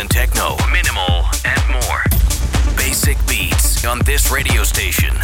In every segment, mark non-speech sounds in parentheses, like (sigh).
and techno, minimal, and more. Basic beats on this radio station.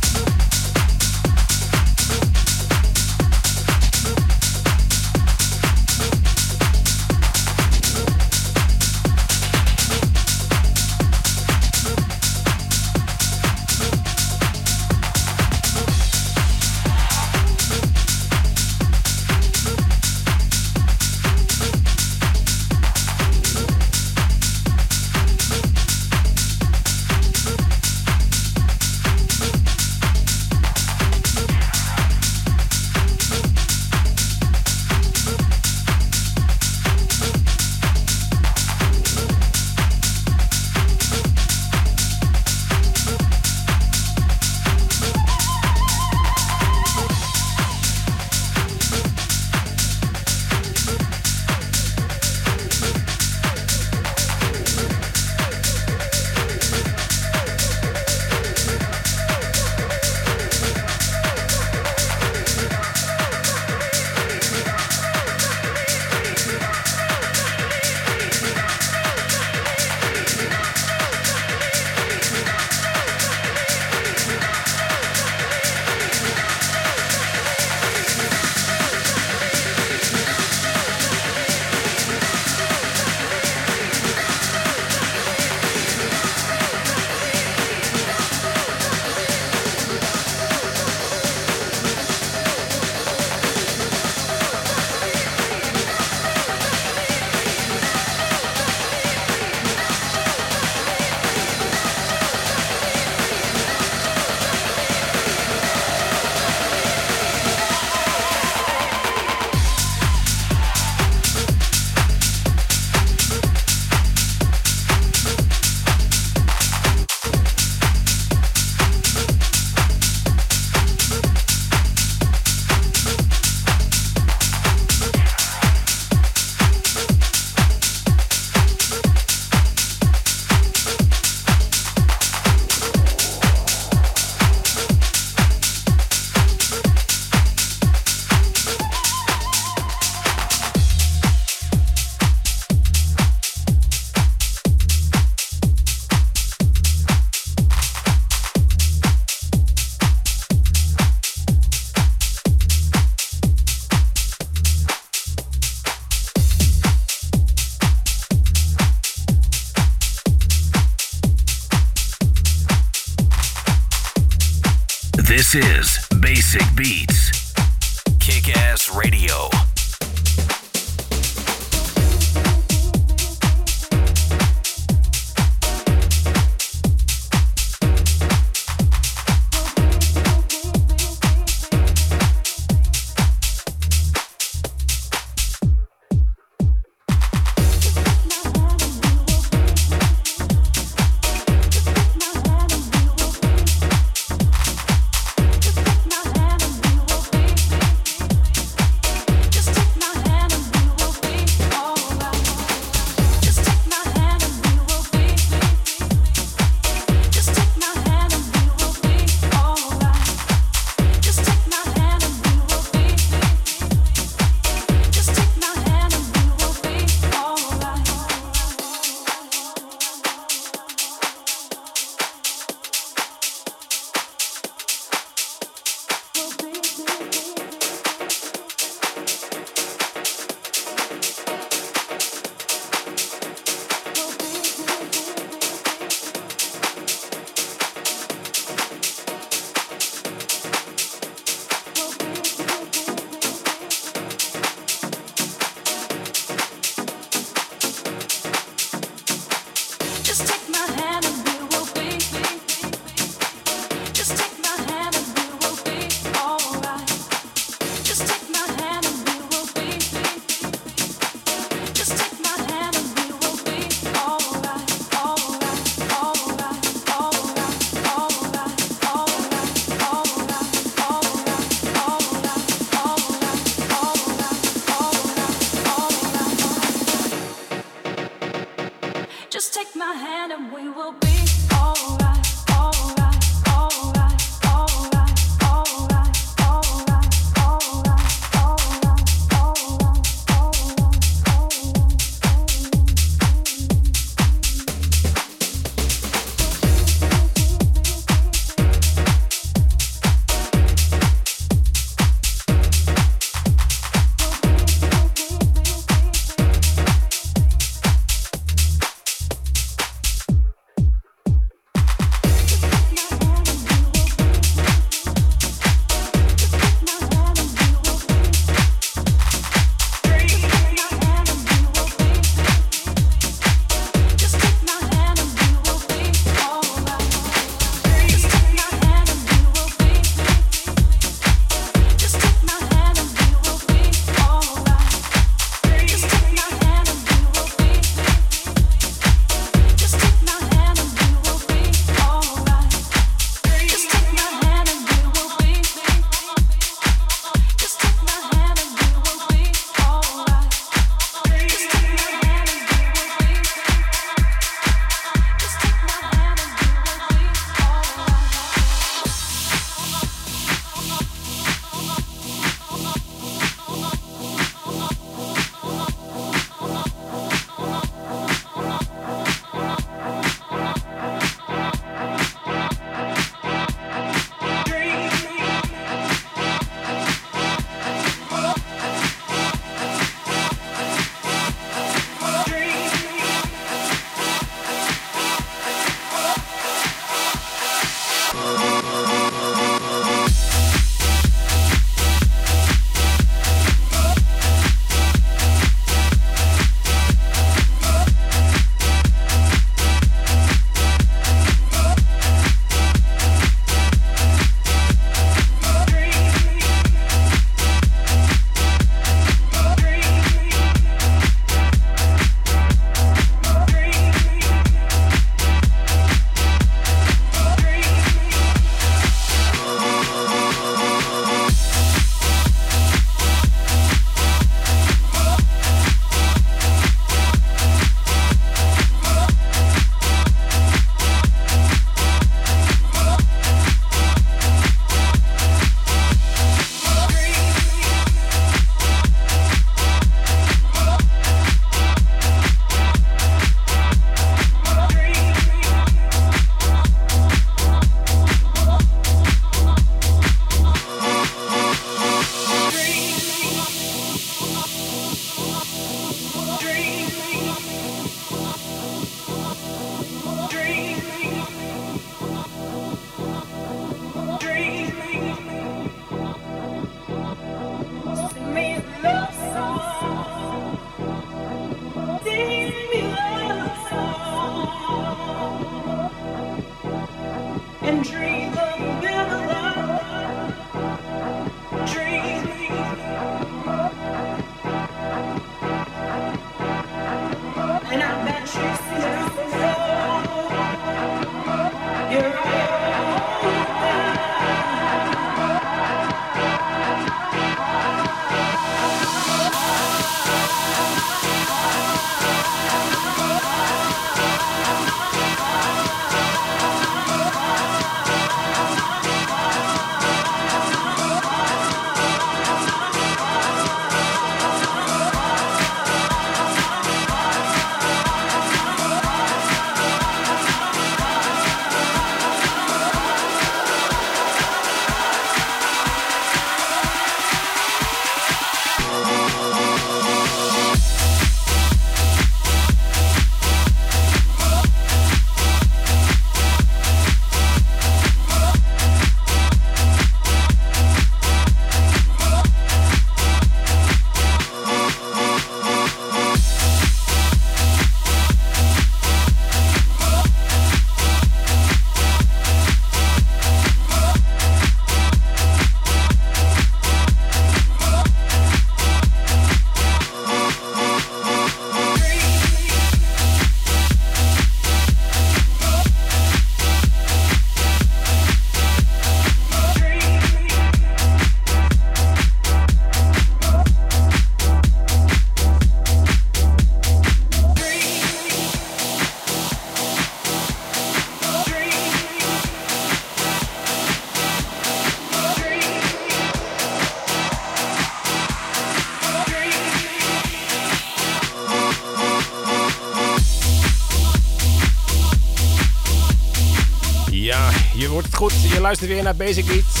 Goed. Je luistert weer naar Basic Beats.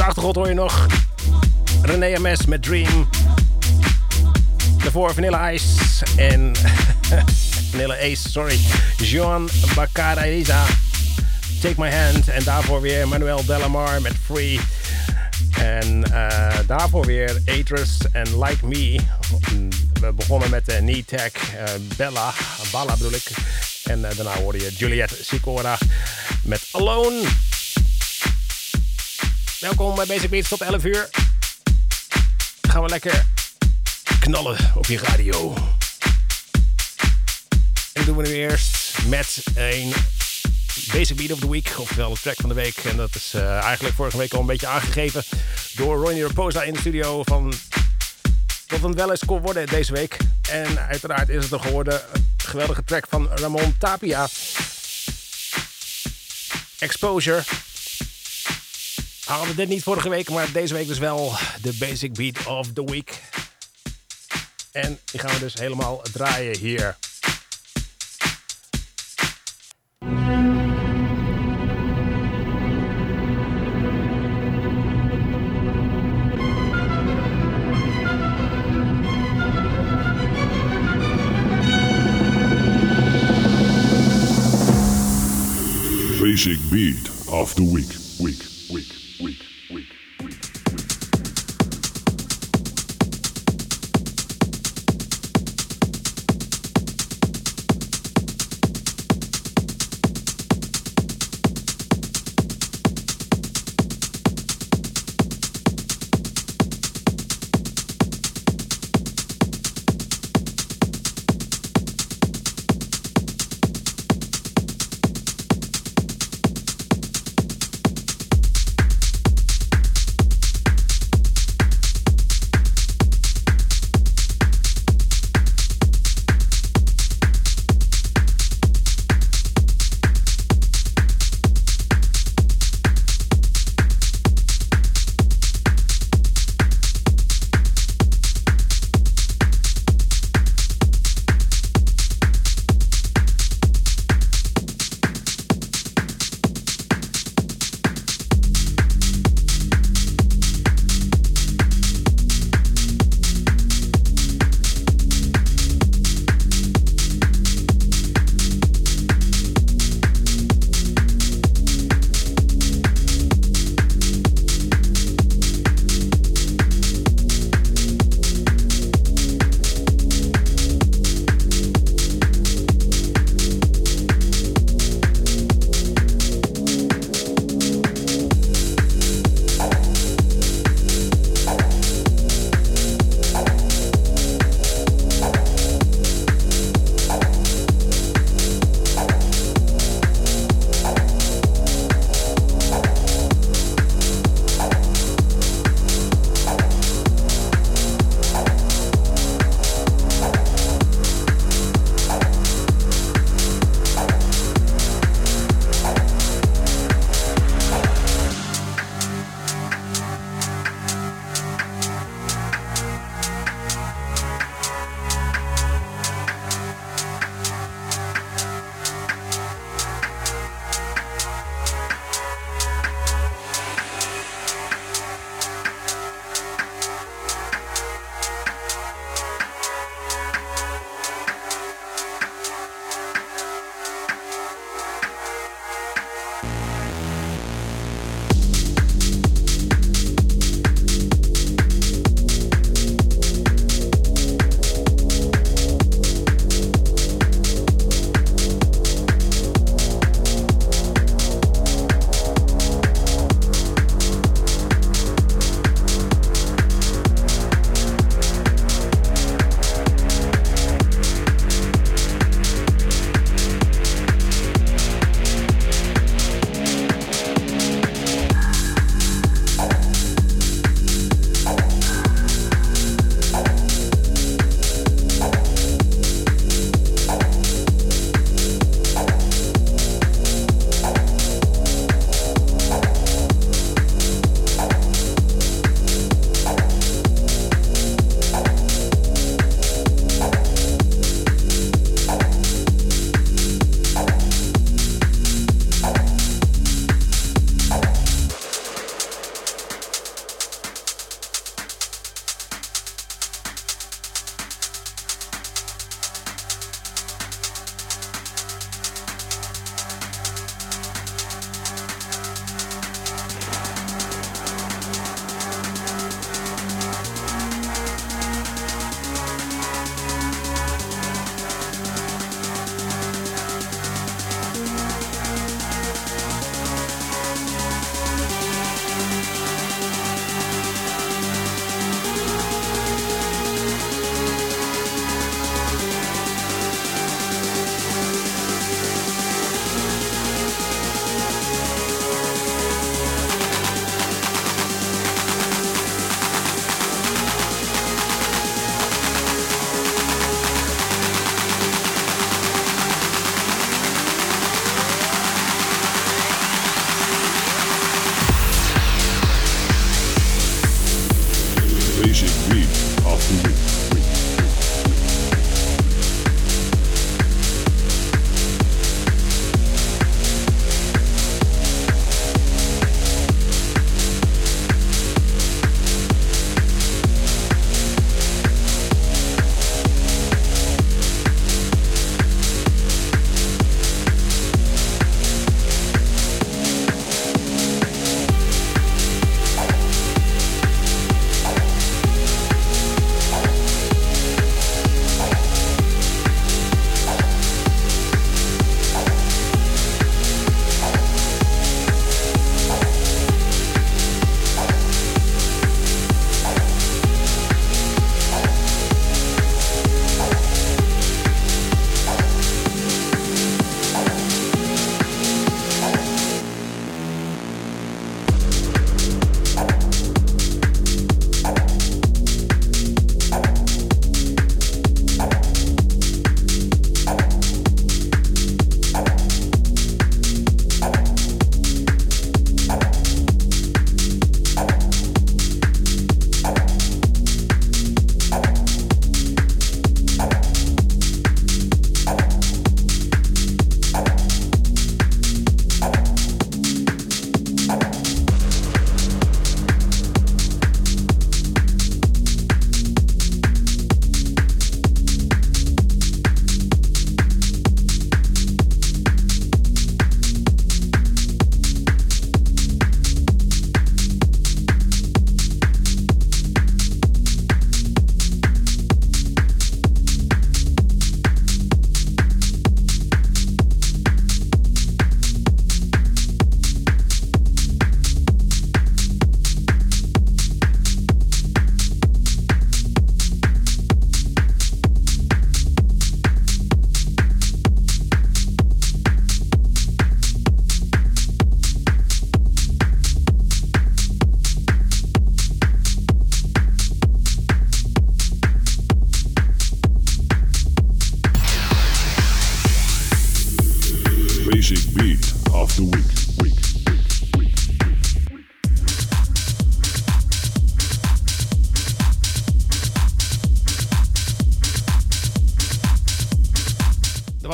Achtergrond hoor je nog René MS met Dream. Daarvoor Vanilla Ice en... (laughs) Vanilla Ace, sorry. Jean Baccareza. Take My Hand. En daarvoor weer Manuel Delamar met Free. En uh, daarvoor weer Atrus en Like Me. We begonnen met de Knee Tag uh, Bella. Balla bedoel ik. En daarna hoorde je Juliette Sicora met Alone. Welkom bij Basic Beats tot 11 uur. Gaan we lekker knallen op je radio. En doen we nu eerst met een Basic Beat of the Week, oftewel de track van de week. En dat is uh, eigenlijk vorige week al een beetje aangegeven door Ronnie Raposa in de studio van tot een wel eens kon worden deze week. En uiteraard is het er geworden een geweldige track van Ramon Tapia. Exposure. Hadden dit niet vorige week, maar deze week dus wel de Basic Beat of the Week. En die gaan we dus helemaal draaien hier. Basic Beat of the Week, week,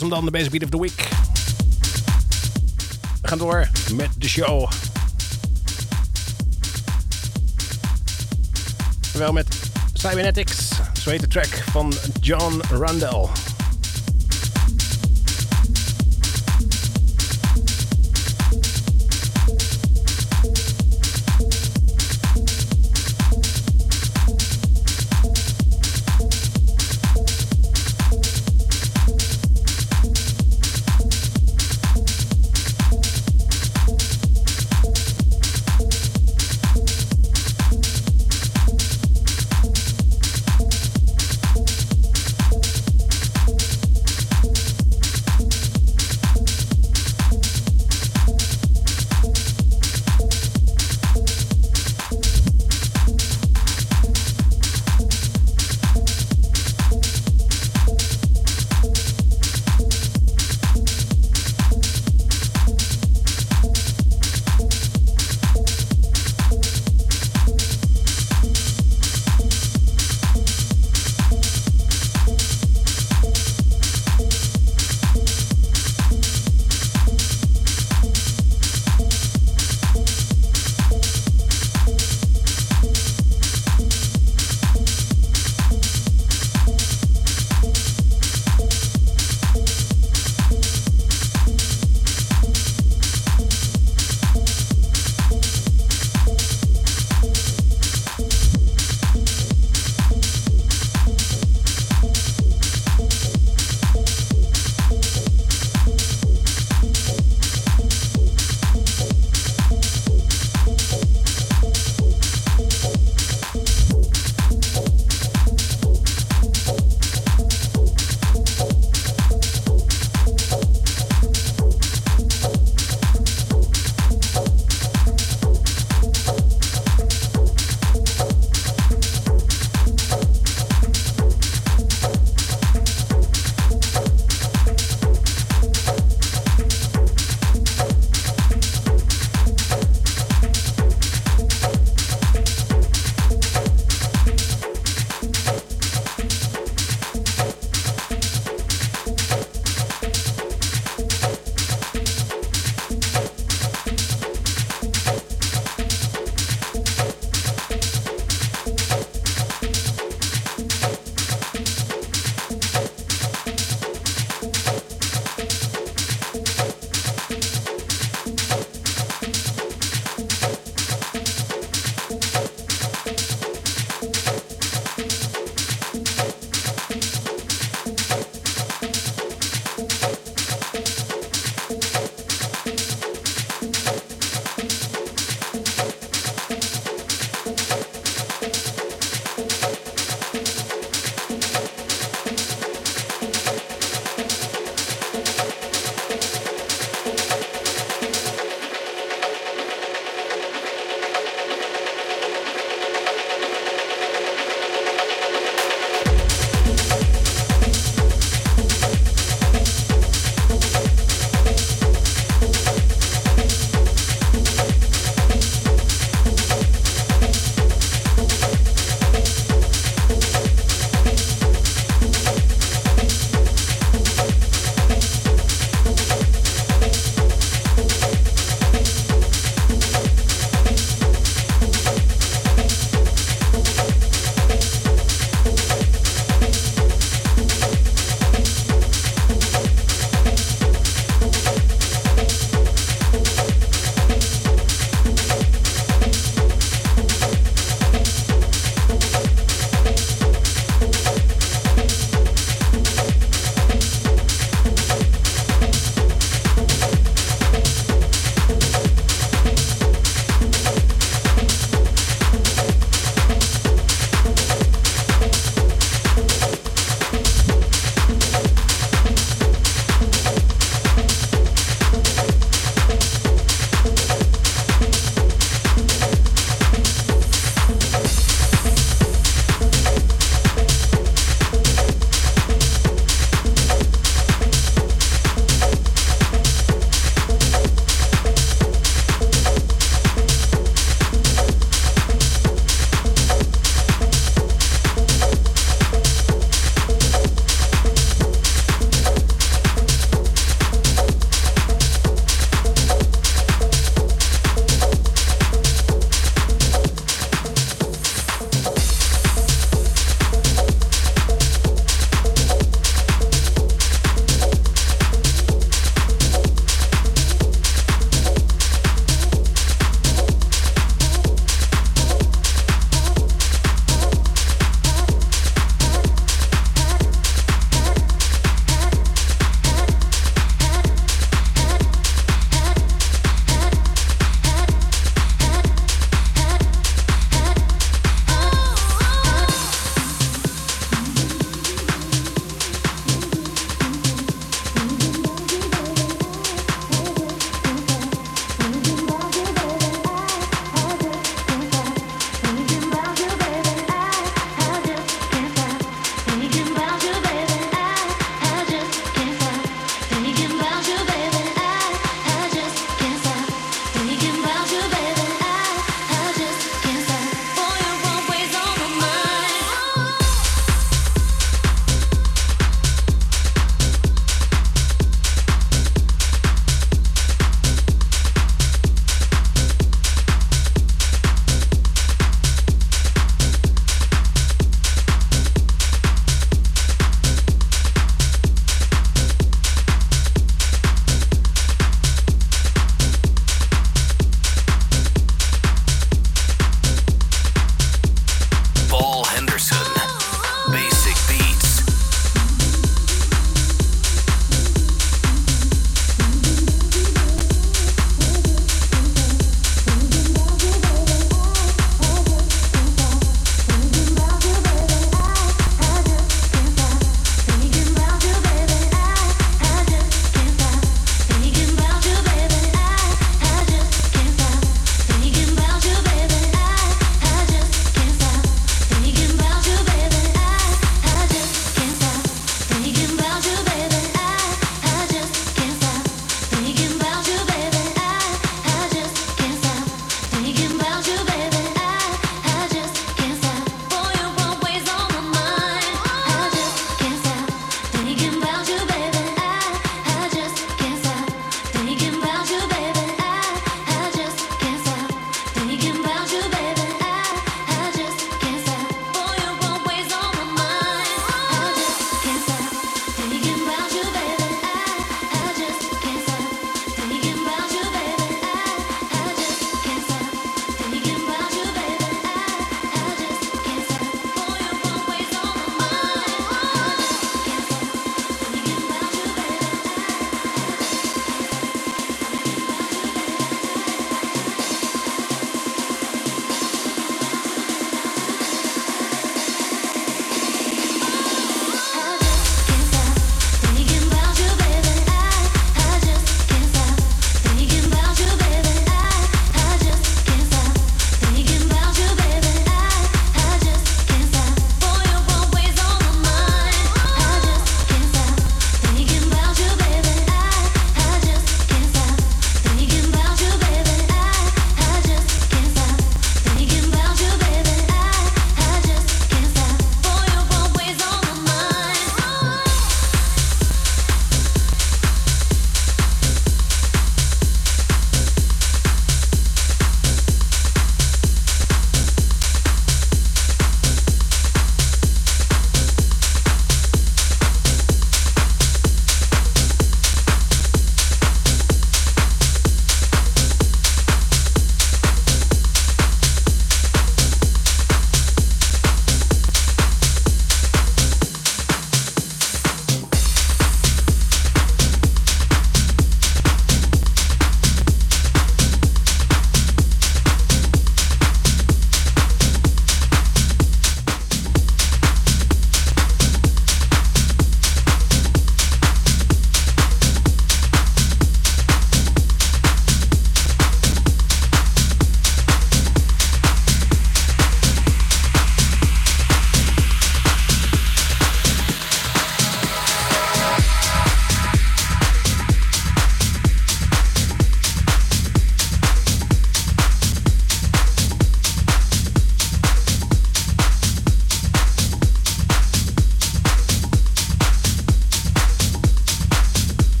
hem dan, de Basic Beat of the Week. We gaan door met de show. Wel met Cybernetics, zo heet de track van John Rundle.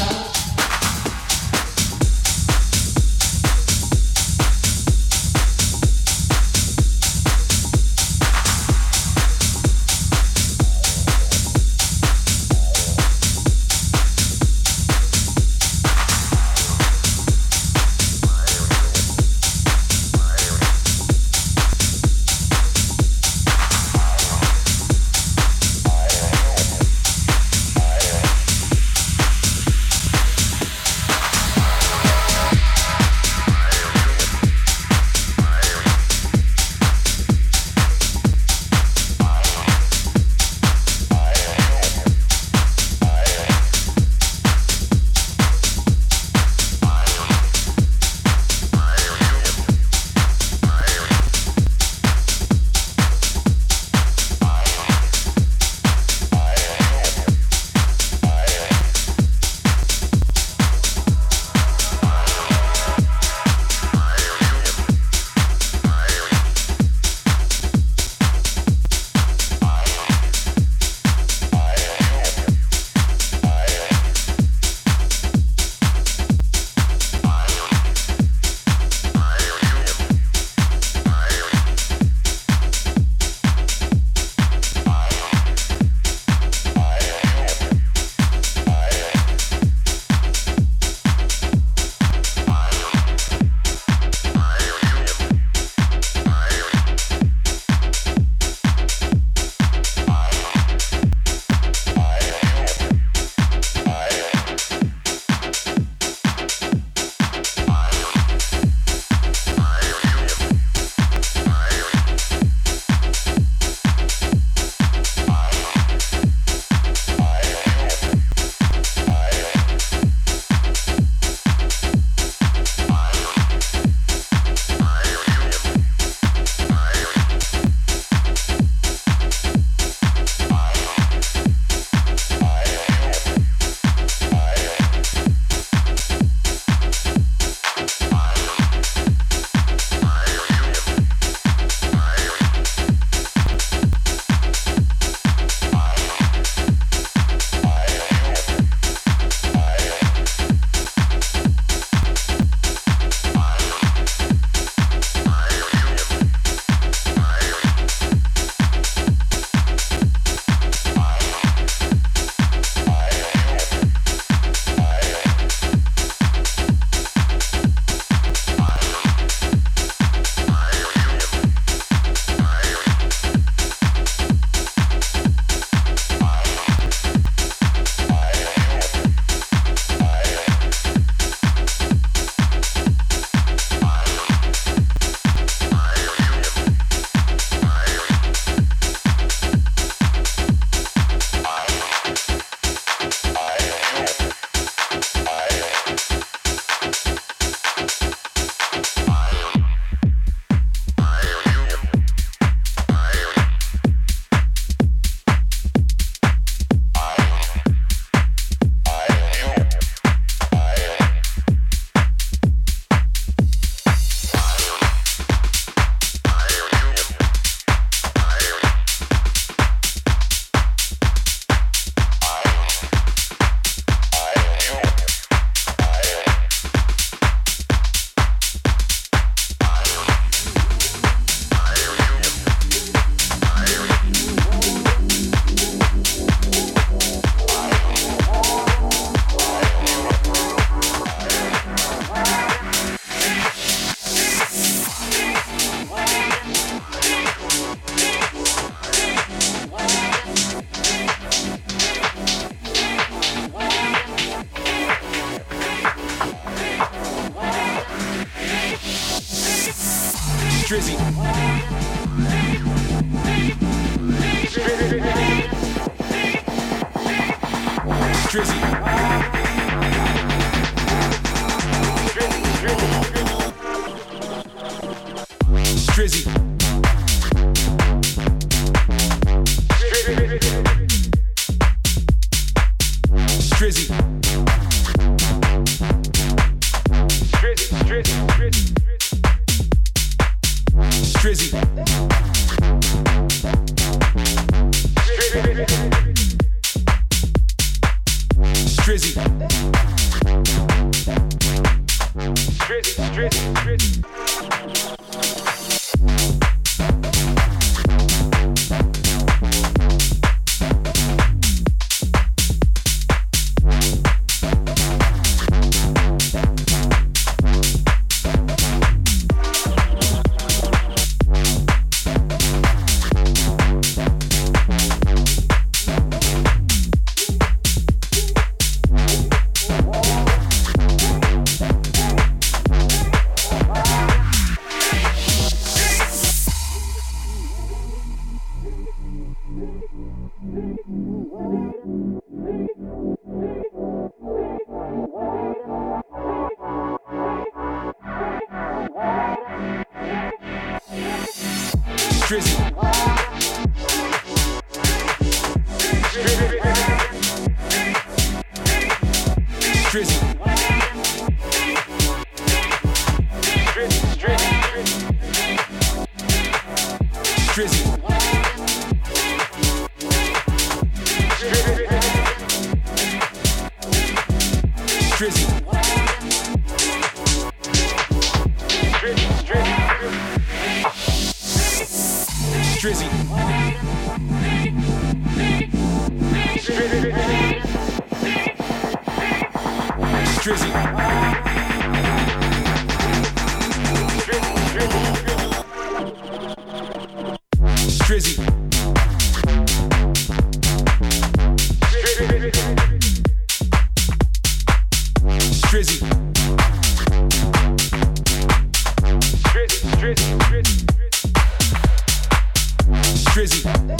shout.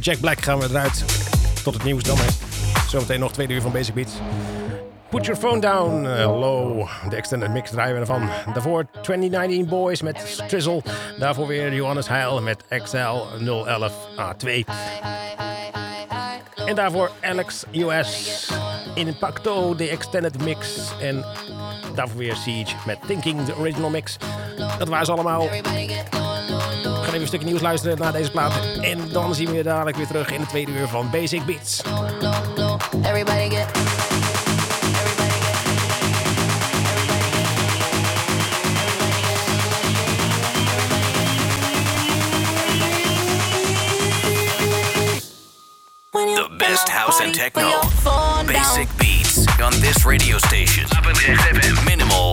Jack Black gaan we eruit. Tot het nieuws dan. Zometeen nog twee uur van Basic Beats. Put Your Phone Down, uh, Low. De extended mix draaien we ervan. Daarvoor 2019 Boys met Strizzle. Daarvoor weer Johannes Heil met XL 011 A2. En daarvoor Alex US in Impacto, de extended mix. En daarvoor weer Siege met Thinking, de original mix. Dat waren ze allemaal gaan even een stukje nieuws luisteren naar deze plaat. En dan zien we je dadelijk weer terug in het tweede uur van Basic Beats. Everybody get... The best house and techno. Basic beats on this radio station. Minimal